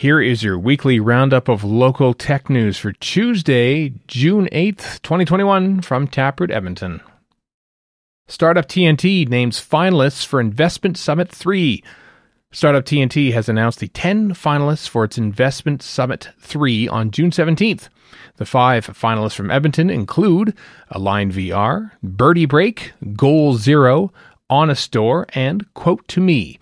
Here is your weekly roundup of local tech news for Tuesday, June 8th, 2021, from Taproot Edmonton. Startup TNT names finalists for Investment Summit 3. Startup TNT has announced the 10 finalists for its Investment Summit 3 on June 17th. The five finalists from Edmonton include Align VR, Birdie Break, Goal Zero, Honestdoor, and Quotomy.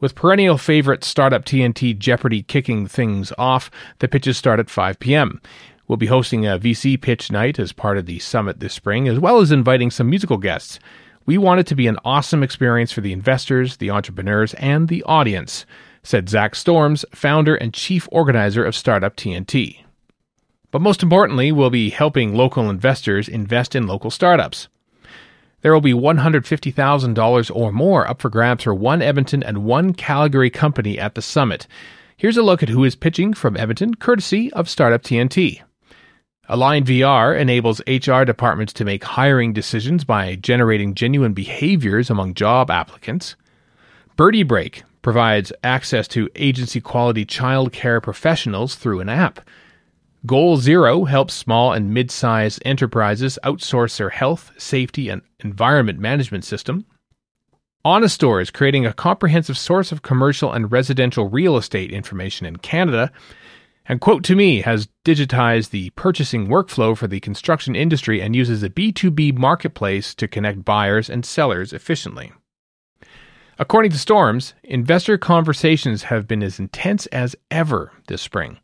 With perennial favorite Startup TNT Jeopardy kicking things off, the pitches start at 5 p.m. We'll be hosting a VC pitch night as part of the summit this spring, as well as inviting some musical guests. We want it to be an awesome experience for the investors, the entrepreneurs, and the audience, said Zach Storms, founder and chief organizer of Startup TNT. But most importantly, we'll be helping local investors invest in local startups. There will be $150,000 or more up for grabs for one Edmonton and one Calgary company at the summit. Here's a look at who is pitching from Edmonton, courtesy of Startup TNT. Align VR enables HR departments to make hiring decisions by generating genuine behaviors among job applicants. Birdie Break provides access to agency quality child care professionals through an app. Goal Zero helps small and mid sized enterprises outsource their health, safety, and environment management system. Honestdoor is creating a comprehensive source of commercial and residential real estate information in Canada. And Quotomy has digitized the purchasing workflow for the construction industry and uses a B2B marketplace to connect buyers and sellers efficiently. According to Storms, investor conversations have been as intense as ever this spring.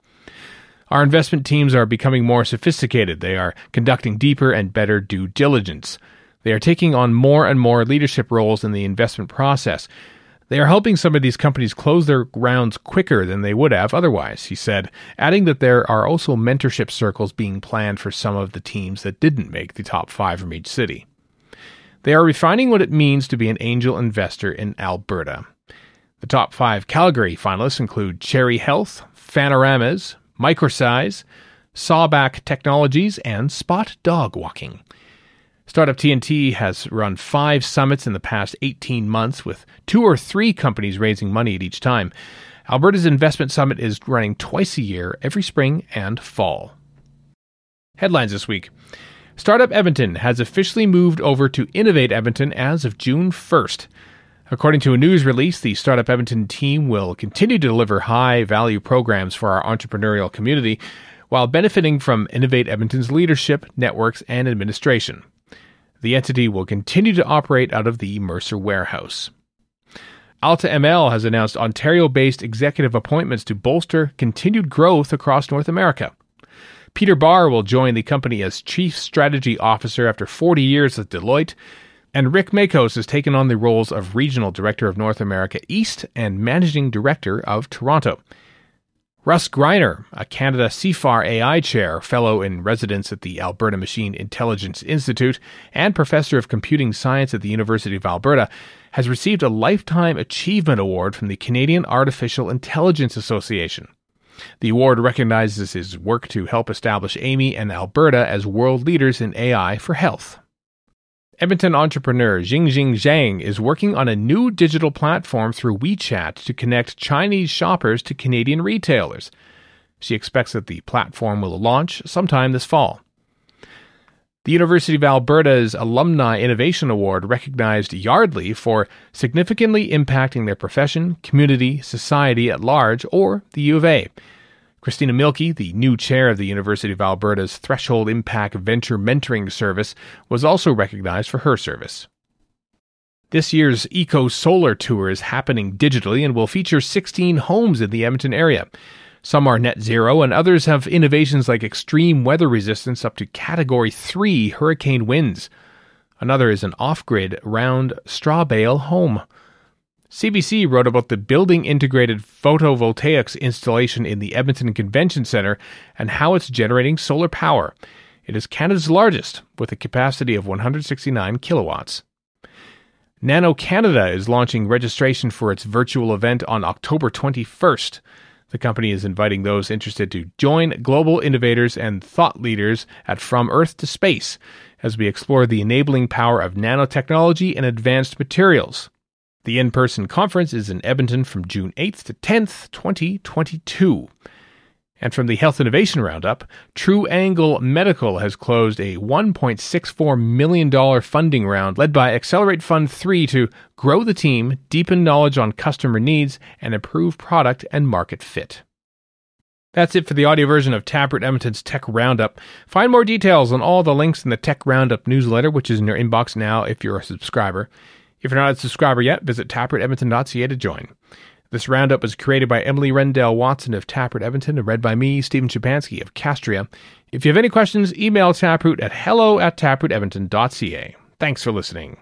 Our investment teams are becoming more sophisticated. They are conducting deeper and better due diligence. They are taking on more and more leadership roles in the investment process. They are helping some of these companies close their rounds quicker than they would have otherwise, he said, adding that there are also mentorship circles being planned for some of the teams that didn't make the top five from each city. They are refining what it means to be an angel investor in Alberta. The top five Calgary finalists include Cherry Health, Fanoramas, Microsize, Sawback Technologies, and Spot Dog Walking. Startup TNT has run five summits in the past 18 months, with two or three companies raising money at each time. Alberta's Investment Summit is running twice a year, every spring and fall. Headlines this week Startup Edmonton has officially moved over to Innovate Edmonton as of June 1st. According to a news release, the Startup Edmonton team will continue to deliver high value programs for our entrepreneurial community while benefiting from Innovate Edmonton's leadership, networks, and administration. The entity will continue to operate out of the Mercer warehouse. Alta ML has announced Ontario based executive appointments to bolster continued growth across North America. Peter Barr will join the company as Chief Strategy Officer after 40 years at Deloitte, and Rick Makos has taken on the roles of Regional Director of North America East and Managing Director of Toronto. Russ Greiner, a Canada CIFAR AI Chair, Fellow in Residence at the Alberta Machine Intelligence Institute, and Professor of Computing Science at the University of Alberta, has received a Lifetime Achievement Award from the Canadian Artificial Intelligence Association. The award recognizes his work to help establish Amii and Alberta as world leaders in AI for health. Edmonton entrepreneur Jingjing Zhang is working on a new digital platform through WeChat to connect Chinese shoppers to Canadian retailers. She expects that the platform will launch sometime this fall. The University of Alberta's Alumni Innovation Award recognized Yardley for significantly impacting their profession, community, society at large, or the U of A. Christina Mielke, the new chair of the University of Alberta's Threshold Impact Venture Mentoring Service, was also recognized for her service. This year's Eco Solar Tour is happening digitally and will feature 16 homes in the Edmonton area. Some are net zero, and others have innovations like extreme weather resistance up to Category 3 hurricane winds. Another is an off grid round straw bale home. CBC wrote about the building integrated photovoltaics installation in the Edmonton Convention Centre and how it's generating solar power. It is Canada's largest, with a capacity of 169 kilowatts. Nano Canada is launching registration for its virtual event on October 21st. The company is inviting those interested to join global innovators and thought leaders at From Earth to Space as we explore the enabling power of nanotechnology and advanced materials. The in person conference is in Edmonton from June 8th to 10th, 2022. And from the Health Innovation Roundup, True Angle Medical has closed a $1.64 million funding round led by Accelerate Fund 3 to grow the team, deepen knowledge on customer needs, and improve product and market fit. That's it for the audio version of Taproot Edmonton's Tech Roundup. Find more details on all the links in the Tech Roundup newsletter, which is in your inbox now if you're a subscriber. If you're not a subscriber yet, visit taprootedmonton.ca to join. This roundup was created by Emily Rendell Watson of Taproot Edmonton and read by me, Stephen Chupansky of Castria. If you have any questions, email taproot at hello at taprootedmonton.ca. Thanks for listening.